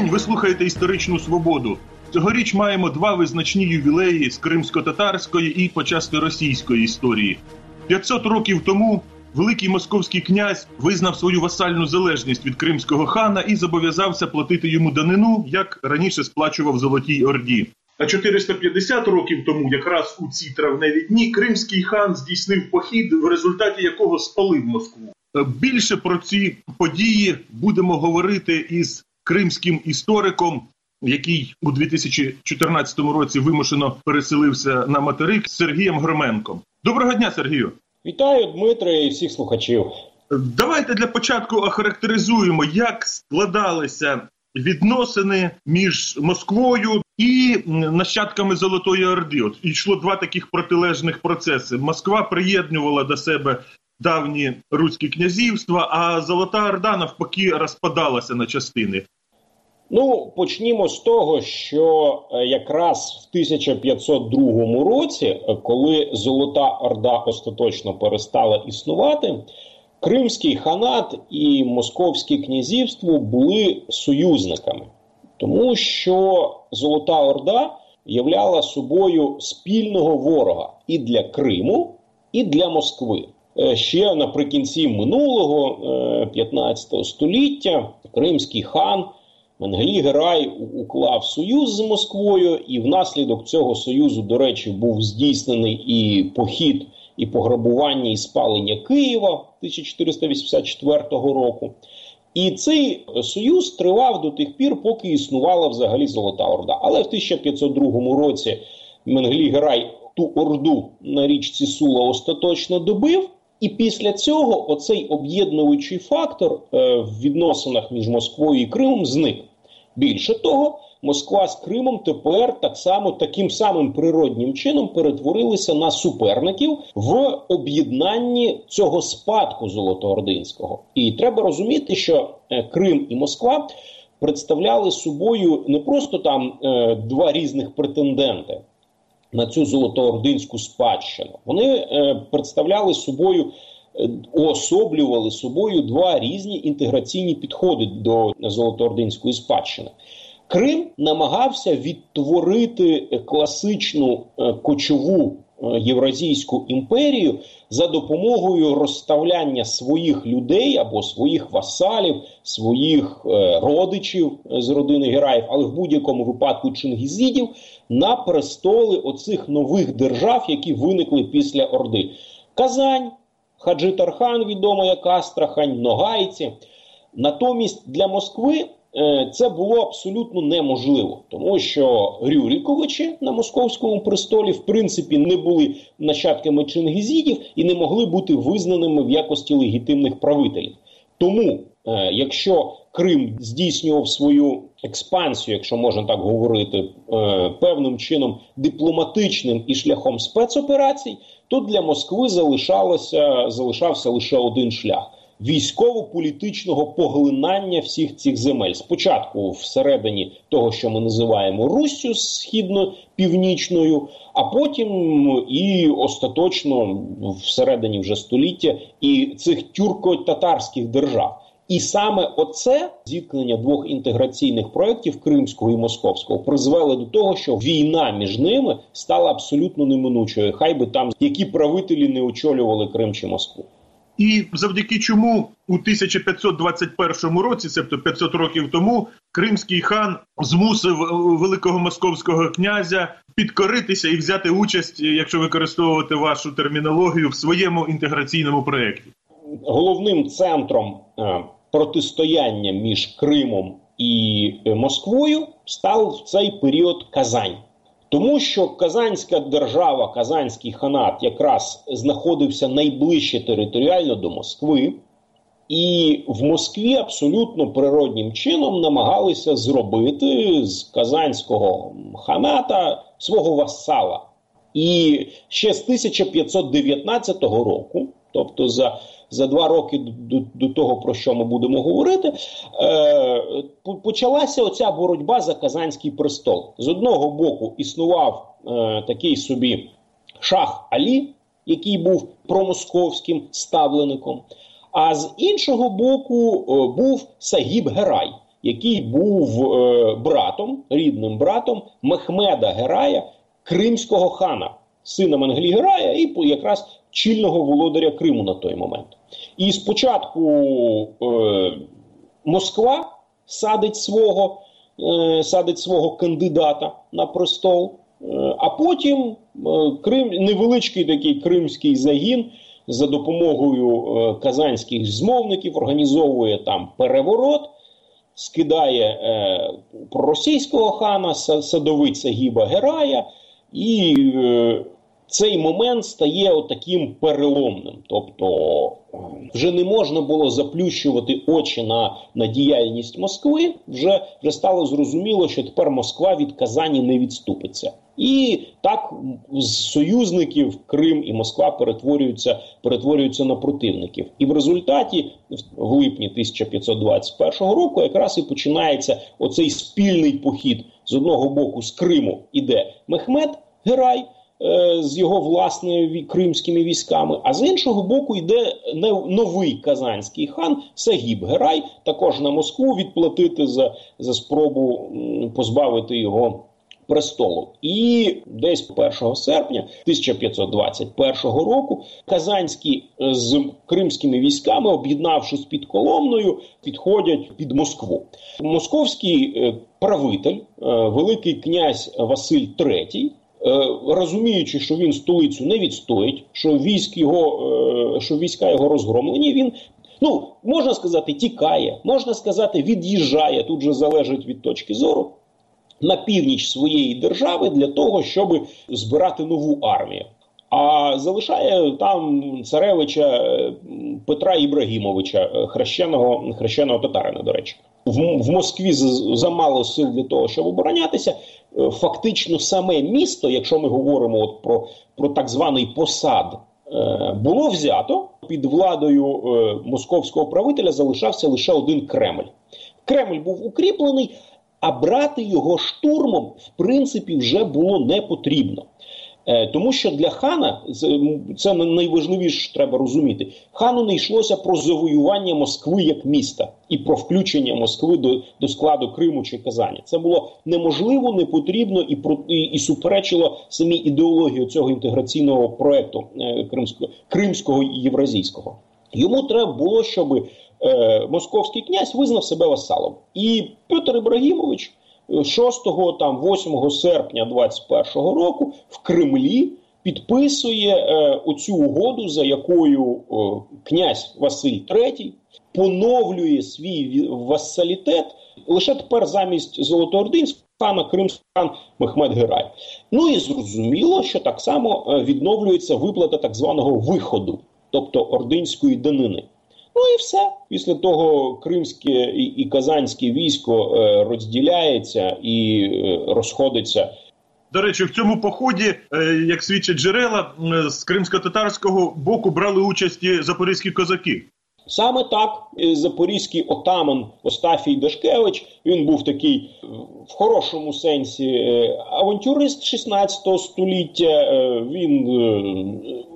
день. Ви слухаєте історичну свободу. Цьогоріч маємо два визначні ювілеї з кримсько-татарської і почасти російської історії. 500 років тому великий московський князь визнав свою васальну залежність від кримського хана і зобов'язався платити йому данину, як раніше сплачував Золотій Орді. А 450 років тому, якраз у ці травневі дні, кримський хан здійснив похід, в результаті якого спалив Москву. Е, більше про ці події будемо говорити із кримським істориком, який у 2014 році вимушено переселився на материк Сергієм Громенком. Доброго дня, Сергію. Вітаю, Дмитре, і всіх слухачів. Давайте для початку охарактеризуємо, як складалися відносини між Москвою і нащадками Золотої Орди. От йшло два таких протилежних процеси. Москва приєднувала до себе давні руські князівства, а Золота Орда навпаки розпадалася на частини. Ну, почнімо з того, що е, якраз в 1502 році, е, коли Золота Орда остаточно перестала існувати, Кримський ханат і Московське князівство були союзниками, тому що Золота Орда являла собою спільного ворога і для Криму, і для Москви. Е, ще наприкінці минулого 15 століття Кримський хан. Менглі уклав союз з Москвою, і внаслідок цього союзу, до речі, був здійснений і похід, і пограбування, і спалення Києва 1484 року. І цей союз тривав до тих пір, поки існувала взагалі Золота Орда. Але в 1502 році Менглі Герай ту орду на річці Сула остаточно добив. І після цього оцей об'єднуючий фактор е, в відносинах між Москвою і Кримом зник. Більше того, Москва з Кримом тепер так само таким самим природнім чином перетворилися на суперників в об'єднанні цього спадку золотоординського. І треба розуміти, що е, Крим і Москва представляли собою не просто там е, два різних претенденти на цю золотоординську спадщину. Вони е, представляли собою. Е, уособлювали собою два різні інтеграційні підходи до золотоординської спадщини. Крим намагався відтворити класичну е, кочову е, євразійську імперію за допомогою розставляння своїх людей або своїх васалів, своїх родичів з родини Гераїв, але в будь-якому випадку чингізідів на престоли оцих нових держав, які виникли після Орди. Казань, Хаджитархан, відома як Астрахань, Ногайці. Натомість для Москви е, це було абсолютно неможливо, тому що Рюріковичі на московському престолі в принципі не були нащадками чингізідів і не могли бути визнаними в якості легітимних правителів. Тому, е, якщо Крим здійснював свою експансію, якщо можна так говорити, е, певним чином дипломатичним і шляхом спецоперацій, то для Москви залишалося залишався лише один шлях. Військово-політичного поглинання всіх цих земель спочатку всередині того, що ми називаємо Руссю східно-північною, а потім і остаточно всередині вже століття і цих тюрко-татарських держав. І саме оце зіткнення двох інтеграційних проєктів кримського і московського призвело до того, що війна між ними стала абсолютно неминучою. Хай би там які правителі не очолювали Крим чи Москву. І завдяки чому у 1521 році, тобто 500 років тому, кримський хан змусив великого московського князя підкоритися і взяти участь, якщо використовувати вашу термінологію, в своєму інтеграційному проєкті. Головним центром е, протистояння між Кримом і е, Москвою став в цей період Казань. Тому що Казанська держава, Казанський ханат якраз знаходився найближче територіально до Москви, і в Москві абсолютно природнім чином намагалися зробити з Казанського ханата свого васала. І ще з 1519 року, тобто за за два роки до, до того, про що ми будемо говорити, е, почалася оця боротьба за Казанський престол. З одного боку існував е, такий собі шах Алі, який був промосковським ставлеником. А з іншого боку, е, був Сагіб Герай, який був е, братом, рідним братом Мехмеда Герая, кримського хана, сина Менглі Герая, і якраз чільного володаря Криму на той момент. І спочатку е, Москва садить свого е, садить свого кандидата на престол, е, а потім е, Крим невеличкий такий кримський загін за допомогою е, казанських змовників організовує там переворот. Скидає е, проросійського хана садовиця Гіба Герая, і е, цей момент стає отаким переломним. Тобто вже не можна було заплющувати очі на на діяльність Москви. Вже вже стало зрозуміло, що тепер Москва від Казані не відступиться. І так з союзників Крим і Москва перетворюються перетворюються на противників. І в результаті, в липні 1521 року, якраз і починається оцей спільний похід з одного боку з Криму іде Мехмед Герай. Е, з його власними кримськими військами, а з іншого боку йде новий казанський хан Сагіб Герай, також на Москву відплатити за, за спробу позбавити його. Престолу і десь 1 серпня 1521 року казанські е, з кримськими військами, об'єднавшись під Коломною, підходять під Москву. Московський е, правитель, великий князь Василь III, розуміючи, що він столицю не відстоїть, що військ його, е, що війська його розгромлені, він ну можна сказати, тікає, можна сказати, від'їжджає. Тут же залежить від точки зору на північ своєї держави для того, щоб збирати нову армію. А залишає там царевича е, Петра Ібрагімовича, хрещеного хрещеного татарина. До речі, в, в Москві замало сил для того, щоб оборонятися. Е, фактично саме місто, якщо ми говоримо от про, про так званий посад, е, було взято під владою е, московського правителя. Залишався лише один Кремль. Кремль був укріплений, а брати його штурмом в принципі вже було не потрібно. Е, тому що для хана це найважливіше треба розуміти. Хану не йшлося про завоювання Москви як міста і про включення Москви до до складу Криму чи Казані. Це було неможливо, не потрібно і і, і суперечило самій ідеології цього інтеграційного проекту е, кримського кримського і євразійського. Йому треба було, щоб е, московський князь визнав себе васалом. І Петр Ібрагімович 6 там 8 серпня 21 року в Кремлі підписує е, оцю угоду, за якою е, князь Василь III поновлює свій васалітет лише тепер замість Золотоординського хана Кримський Мехмед Герай. Ну і зрозуміло, що так само е, відновлюється виплата так званого виходу, тобто ординської данини. Ну і все. Після того кримське і, і казанське військо е, розділяється і е, розходиться. До речі, в цьому поході, е, як свідчать джерела, з кримсько-татарського боку брали участь і запорізькі козаки. Саме так е, запорізький отаман Остафій Дашкевич він був такий е, в хорошому сенсі е, авантюрист 16 століття. Він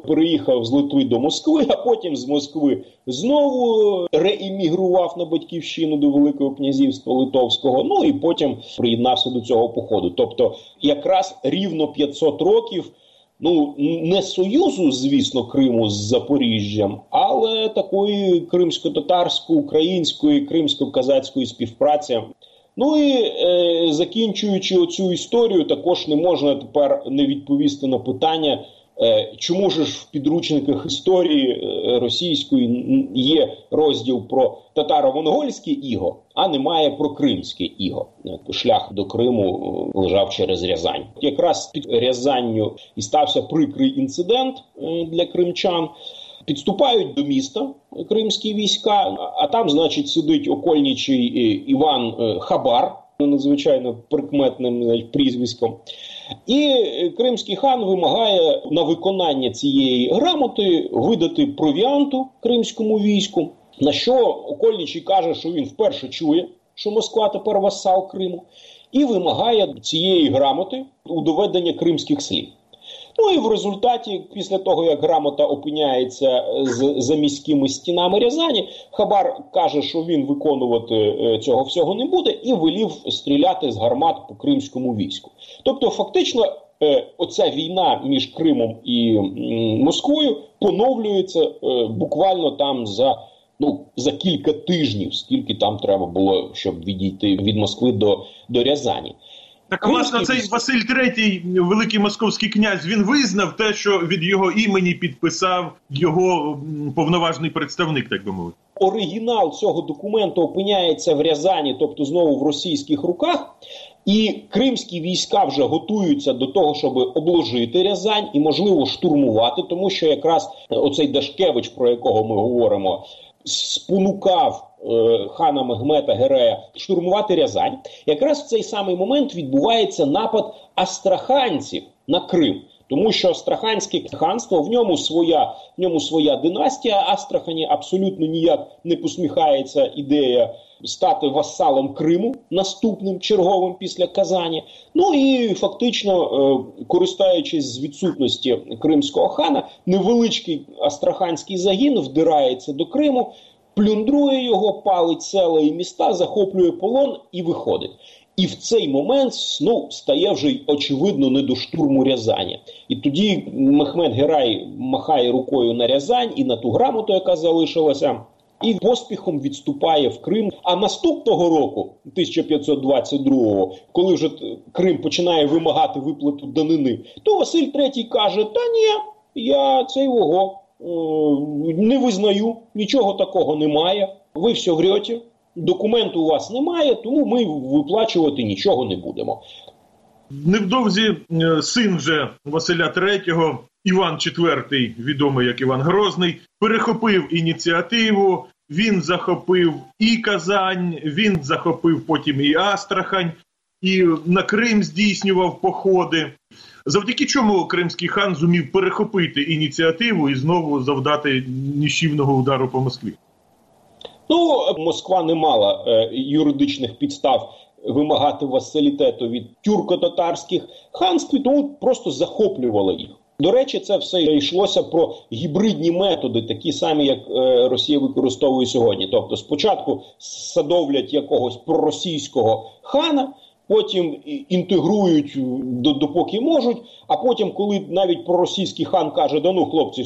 переїхав з Литви до Москви, а потім з Москви знову реіммігрував на батьківщину до Великого князівства Литовського. Ну і потім приєднався до цього походу. Тобто, якраз рівно 500 років ну не союзу, звісно, Криму з Запоріжжям, але такої кримсько-татарсько-української, кримсько-казацької співпраці. Ну і е, закінчуючи оцю історію, також не можна тепер не відповісти на питання. Е, чому ж в підручниках історії е, російської є розділ про татаро-монгольське іго, а немає про кримське іго? Шлях до Криму е, лежав через Рязань. Якраз під Рязанню і стався прикрий інцидент для кримчан. Підступають до міста кримські війська, а там, значить, сидить окольничий Іван Хабар, надзвичайно прикметним прізвиськом. І кримський хан вимагає на виконання цієї грамоти видати провіанту кримському війську. На що окольничий каже, що він вперше чує, що Москва тепер васал Криму, і вимагає цієї грамоти у доведення кримських слів. Ну і в результаті, після того як грамота опиняється з, за міськими стінами Рязані, Хабар каже, що він виконувати е, цього всього не буде, і велів стріляти з гармат по кримському війську. Тобто, фактично. Е, оця війна між Кримом і Москвою поновлюється е, буквально там за ну за кілька тижнів, скільки там треба було, щоб відійти від Москви до, до Рязані. Так, власне, цей Василь III, великий московський князь, він визнав те, що від його імені підписав його повноважний представник, так би мовити. Оригінал цього документу опиняється в Рязані, тобто знову в російських руках, і кримські війська вже готуються до того, щоб обложити Рязань і, можливо, штурмувати, тому що якраз оцей Дашкевич, про якого ми говоримо, спонукав хана Мегмета Герея штурмувати Рязань. Якраз в цей самий момент відбувається напад астраханців на Крим. Тому що Астраханське ханство в ньому своя в ньому своя династія. Астрахані абсолютно ніяк не посміхається ідея стати васалом Криму наступним черговим після Казані. Ну і фактично, е, користуючись з відсутності кримського хана, невеличкий астраханський загін вдирається до Криму. Плюндрує його, палить села і міста, захоплює полон і виходить. І в цей момент ну, стає вже очевидно не до штурму Рязані. І тоді Мехмед Герай махає рукою на Рязань і на ту грамоту, яка залишилася і поспіхом відступає в Крим. А наступного року, 1522-го, коли вже Крим починає вимагати виплату данини, то Василь III каже: Та ні, я цей ого е, не визнаю, нічого такого немає. Ви все врете, документу у вас немає, тому ми виплачувати нічого не будемо. Невдовзі е, син вже Василя III, Іван IV, відомий як Іван Грозний, перехопив ініціативу. Він захопив і Казань, він захопив потім і Астрахань, і на Крим здійснював походи. Завдяки чому кримський хан зумів перехопити ініціативу і знову завдати ніщівного удару по Москві? Ну, Москва не мала е, юридичних підстав вимагати василітету від тюрко-татарських ханств, тому просто захоплювала їх. До речі, це все йшлося про гібридні методи, такі самі, як е, Росія використовує сьогодні. Тобто, спочатку садовлять якогось проросійського хана. Потім інтегрують допоки можуть. А потім, коли навіть проросійський хан каже: Да ну хлопці,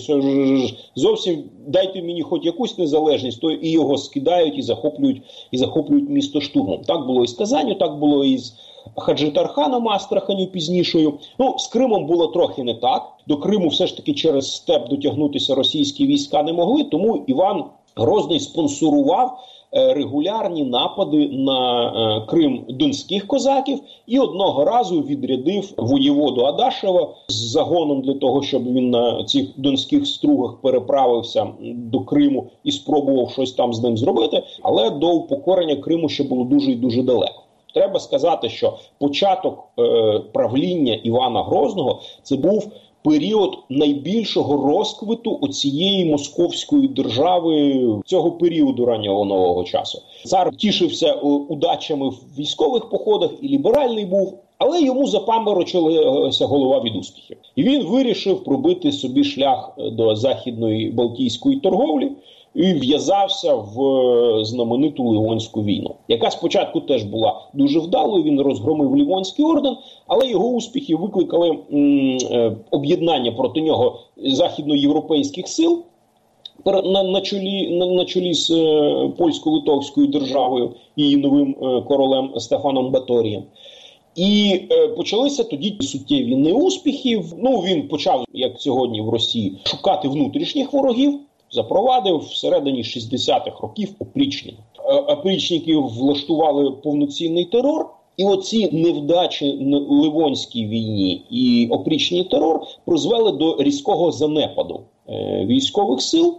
зовсім дайте мені хоч якусь незалежність, то і його скидають і захоплюють і захоплюють місто штурмом. Так було і з Казанню, так було і з Хаджитарханом Астраханю пізнішою. Ну з Кримом було трохи не так. До Криму все ж таки через степ дотягнутися російські війська не могли. Тому Іван Грозний спонсорував. Е, регулярні напади на е, Крим донських козаків і одного разу відрядив воєводу Адашева з загоном для того, щоб він на цих донських стругах переправився до Криму і спробував щось там з ним зробити. Але до упокорення Криму ще було дуже і дуже далеко. Треба сказати, що початок е, правління Івана Грозного це був період найбільшого розквиту оцієї московської держави цього періоду раннього нового часу. Цар тішився е, удачами в військових походах і ліберальний був. Але йому запаморочилася голова від успіхів, і він вирішив пробити собі шлях е, до західної балтійської торговлі і в'язався в е, знамениту Ливонську війну, яка спочатку теж була дуже вдалою. Він розгромив Лівонський орден, але його успіхи викликали е, об'єднання проти нього західноєвропейських сил. На на чолі на, на чолі з е, польсько-литовською державою і новим е, королем Стефаном Баторієм. І е, почалися тоді суттєві неуспіхи. Ну він почав, як сьогодні в Росії, шукати внутрішніх ворогів запровадив всередині 60-х років опрічнення. Е, опрічники влаштували повноцінний терор. І оці невдачі на Ливонській війні і опрічний терор призвели до різкого занепаду е, військових сил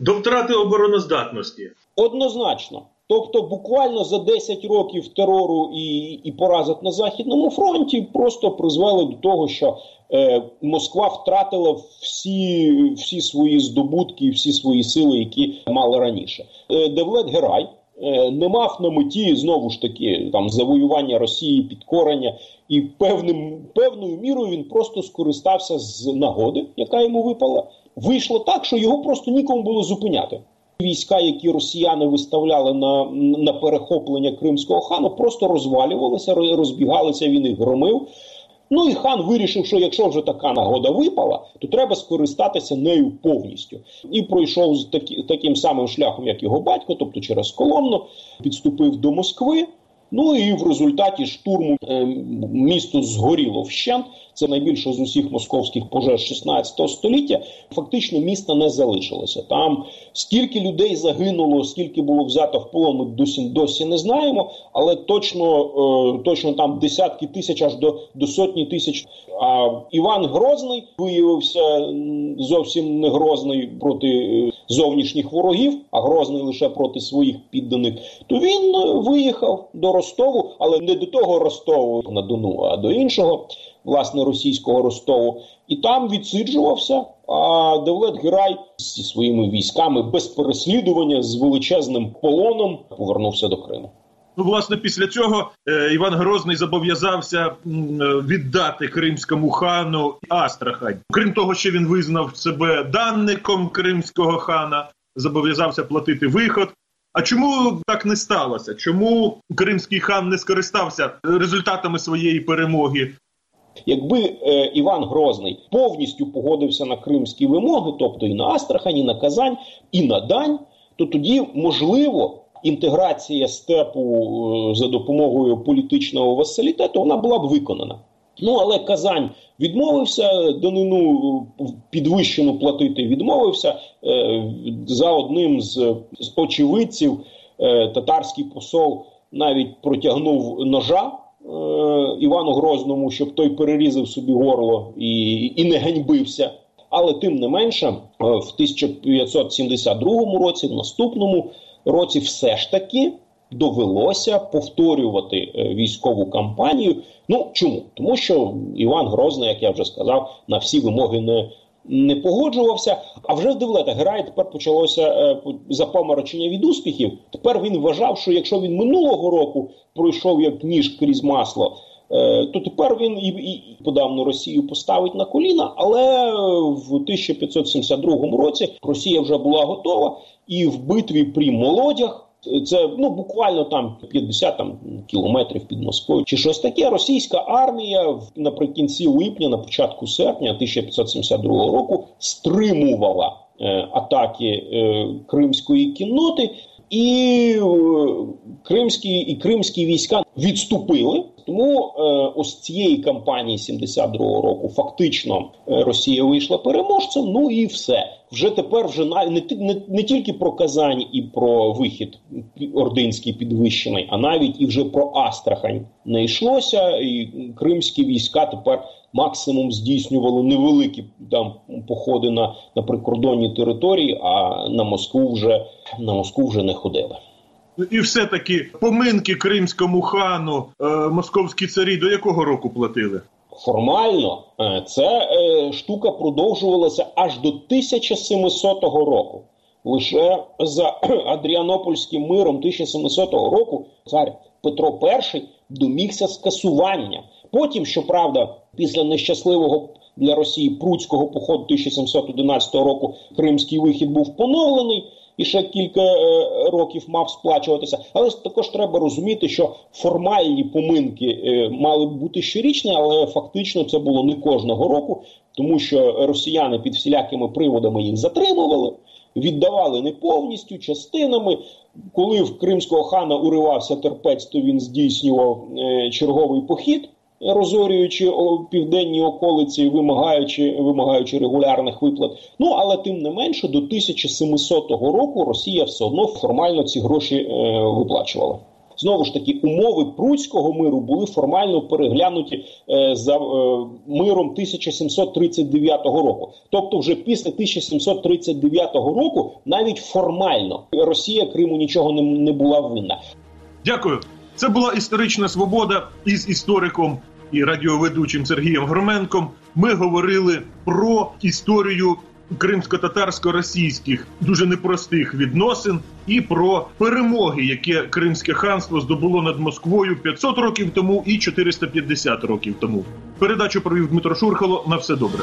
до втрати обороноздатності. Однозначно, Тобто, буквально за 10 років терору і і поразок на західному фронті просто призвели до того, що е, Москва втратила всі всі свої здобутки, всі свої сили, які мала раніше. Е, Девлет Герай, е, не мав на меті знову ж таки там завоювання Росії, підкорення, і певним певною мірою він просто скористався з нагоди, яка йому випала. Вийшло так, що його просто нікому було зупиняти. Війська, які росіяни виставляли на на перехоплення кримського хану, просто розвалювалися, розбігалися. Він їх громив. Ну і хан вирішив, що якщо вже така нагода випала, то треба скористатися нею повністю. І пройшов з такі, таким самим шляхом, як його батько, тобто через Коломну, підступив до Москви. Ну і в результаті штурму е, місто згоріло вщент. Це найбільше з усіх московських пожеж 16 століття. Фактично міста не залишилося. Там скільки людей загинуло, скільки було взято в полон, ми досі досі не знаємо. Але точно е, точно там десятки тисяч аж до, до сотні тисяч. А Іван Грозний виявився зовсім не грозний проти е, зовнішніх ворогів, а грозний лише проти своїх підданих. То він виїхав до Ростову, але не до того Ростову на Дону, а до іншого, власне, російського Ростову, і там відсиджувався. А Девлет Герай зі своїми військами без переслідування з величезним полоном повернувся до Криму. Ну, власне, після цього е, Іван Грозний зобов'язався е, віддати кримському хану Астрахань. Крім того, що він визнав себе данником кримського хана, зобов'язався платити виход. А чому так не сталося? Чому кримський хан не скористався результатами своєї перемоги? Якби е, Іван Грозний повністю погодився на кримські вимоги, тобто і на Астрахань, і на Казань, і на Дань, то тоді можливо. Інтеграція степу е, за допомогою політичного василітету вона була б виконана. Ну але Казань відмовився данину підвищену платити. Відмовився е, за одним з очевидців. Е, татарський посол навіть протягнув ножа е, Івану Грозному, щоб той перерізав собі горло і, і не ганьбився. Але тим не менше, в 1572 році, в наступному році, все ж таки довелося повторювати е, військову кампанію. Ну чому? Тому що Іван Грозний, як я вже сказав, на всі вимоги не не погоджувався. А вже в Девлета Герай тепер почалося е, запоморочення від успіхів. Тепер він вважав, що якщо він минулого року пройшов як ніж крізь масло. Е, то тепер він і, і подав на Росію поставить на коліна, але в 1572 році Росія вже була готова, і в битві при молодях це ну буквально там 50 там, кілометрів під Москвою, чи щось таке. Російська армія наприкінці липня, на початку серпня 1572 року стримувала е, атаки е, кримської кінноти, і е, кримські і кримські війська відступили. Тому е, ось цієї кампанії 72-го року фактично е, Росія вийшла переможцем. Ну і все вже тепер вже на не, не, не тільки про Казань і про вихід ординський підвищений, а навіть і вже про Астрахань не йшлося. І кримські війська тепер максимум здійснювали невеликі там походи на, на прикордонні території, а на Москву вже на Москву вже не ходили. І все-таки поминки кримському хану е, московські царі до якого року платили? Формально е, ця е, штука продовжувалася аж до 1700 року. Лише за Адріанопольським миром 1700 року цар Петро І домігся скасування. Потім, щоправда, після нещасливого для Росії Пруцького походу 1711 року Кримський вихід був поновлений і ще кілька е, років мав сплачуватися. Але також треба розуміти, що формальні поминки е, мали бути щорічні, але фактично це було не кожного року, тому що росіяни під всілякими приводами їх затримували. Віддавали не повністю частинами. Коли в кримського хана уривався терпець, то він здійснював е, черговий похід розорюючи південні околиці, вимагаючи вимагаючи регулярних виплат. Ну але тим не менше, до 1700 року Росія все одно формально ці гроші е, виплачувала. Знову ж таки, умови Пруцького миру були формально переглянуті е, за е, миром 1739 року. Тобто, вже після 1739 року, навіть формально Росія Криму нічого не, не була винна. Дякую. Це була історична свобода із істориком і радіоведучим Сергієм Громенком ми говорили про історію кримсько-татарсько-російських дуже непростих відносин і про перемоги, яке Кримське ханство здобуло над Москвою 500 років тому і 450 років тому. Передачу провів Дмитро Шурхало. На все добре.